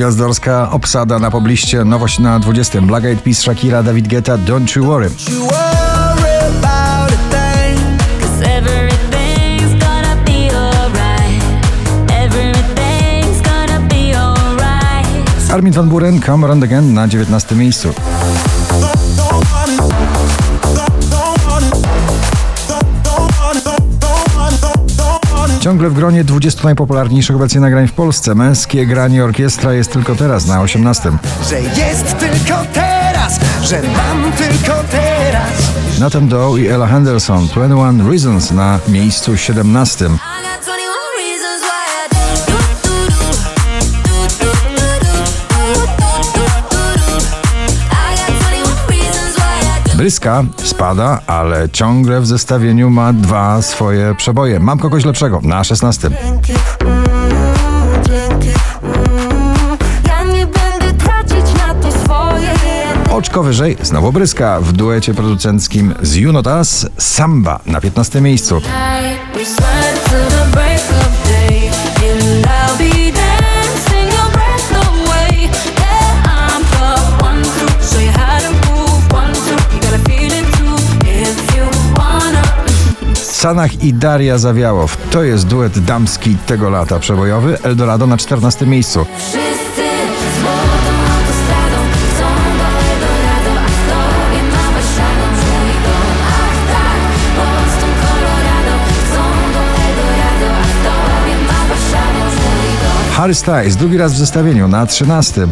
Gwiazdorska obsada na pobliście, nowość na 20. Black Eyed Peas, Shakira, David Guetta, Don't You Worry. Armin van Buren, Come Around Again na 19. miejscu. Ciągle w gronie 20 najpopularniejszych obecnie nagrań w Polsce. Męskie granie orkiestra jest tylko teraz na 18. Że jest tylko teraz, że mam tylko teraz. Nathan Doe i Ella Henderson, 21 Reasons na miejscu 17. Bryska spada, ale ciągle w zestawieniu ma dwa swoje przeboje. Mam kogoś lepszego na 16. Ja nie będę tracić na to swoje Oczko wyżej, znowu Bryska w duecie producenckim z Junotas Samba na 15 miejscu. Sanach i Daria Zawiałow. To jest duet damski tego lata przebojowy. Eldorado na 14 miejscu. Harry Styles, drugi raz w zestawieniu na 13.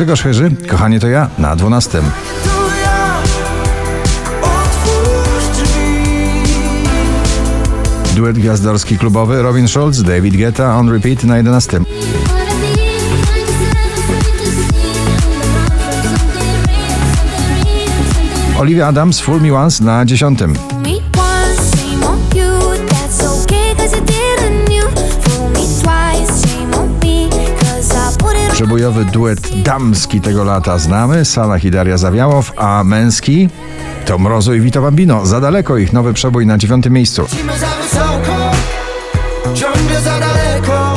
Grzegorz Chyży, kochanie to ja na 12. To ja otwórz drzwi. Duet gwiazdorski klubowy Robin Schulz, David Guetta on repeat na 11. Olivia Adams Full Me Once na 10. Przebojowy duet damski tego lata znamy, Sanach i Daria Zawiałow, a męski to Mrozu i Vito Bambino. Za daleko ich nowy przebój na dziewiątym miejscu. Lecimy za wysoko, ciągle za daleko.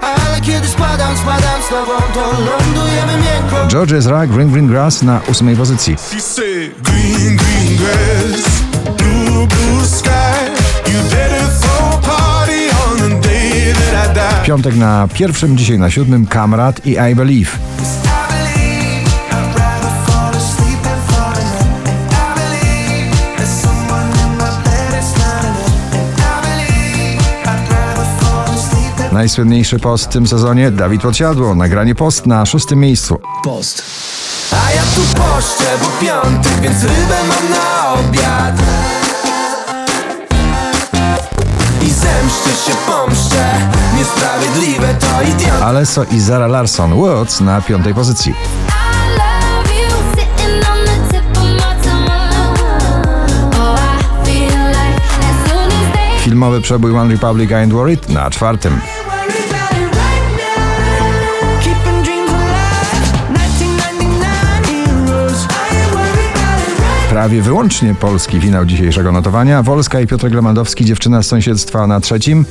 Ale kiedy spadam, spadam z tobą, to lądujemy miękko. George Ezra, Green Green Grass na ósmej pozycji. Green, green grass, piątek na pierwszym, dzisiaj na siódmym Kamrat i I Believe. Najsłynniejszy post w tym sezonie Dawid Podsiadło, nagranie post na szóstym miejscu. Post. A ja tu poszczę, bo piątek, więc rybę mam na obiad. I zemszczę się, pomszczę. Sprawiedliwe to idiot Alesso i Zara Larson Woods na piątej pozycji. Filmowy przebój One Republic I Worried na czwartym. prawie wyłącznie polski finał dzisiejszego notowania. Wolska i Piotr Glemandowski, dziewczyna z sąsiedztwa na trzecim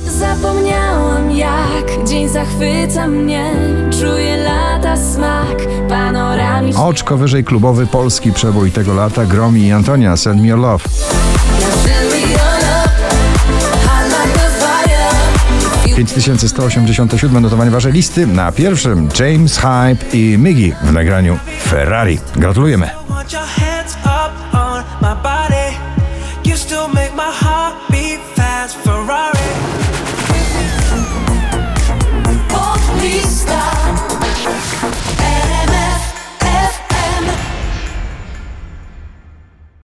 dzień zachwyca mnie Czuję lata smak panoramiczny Oczko wyżej klubowy polski przebój tego lata Gromi i Antonia Send Me Your Love. Feel 5187 notowanie waszej listy. Na pierwszym James Hype i Miggy w nagraniu Ferrari. Gratulujemy.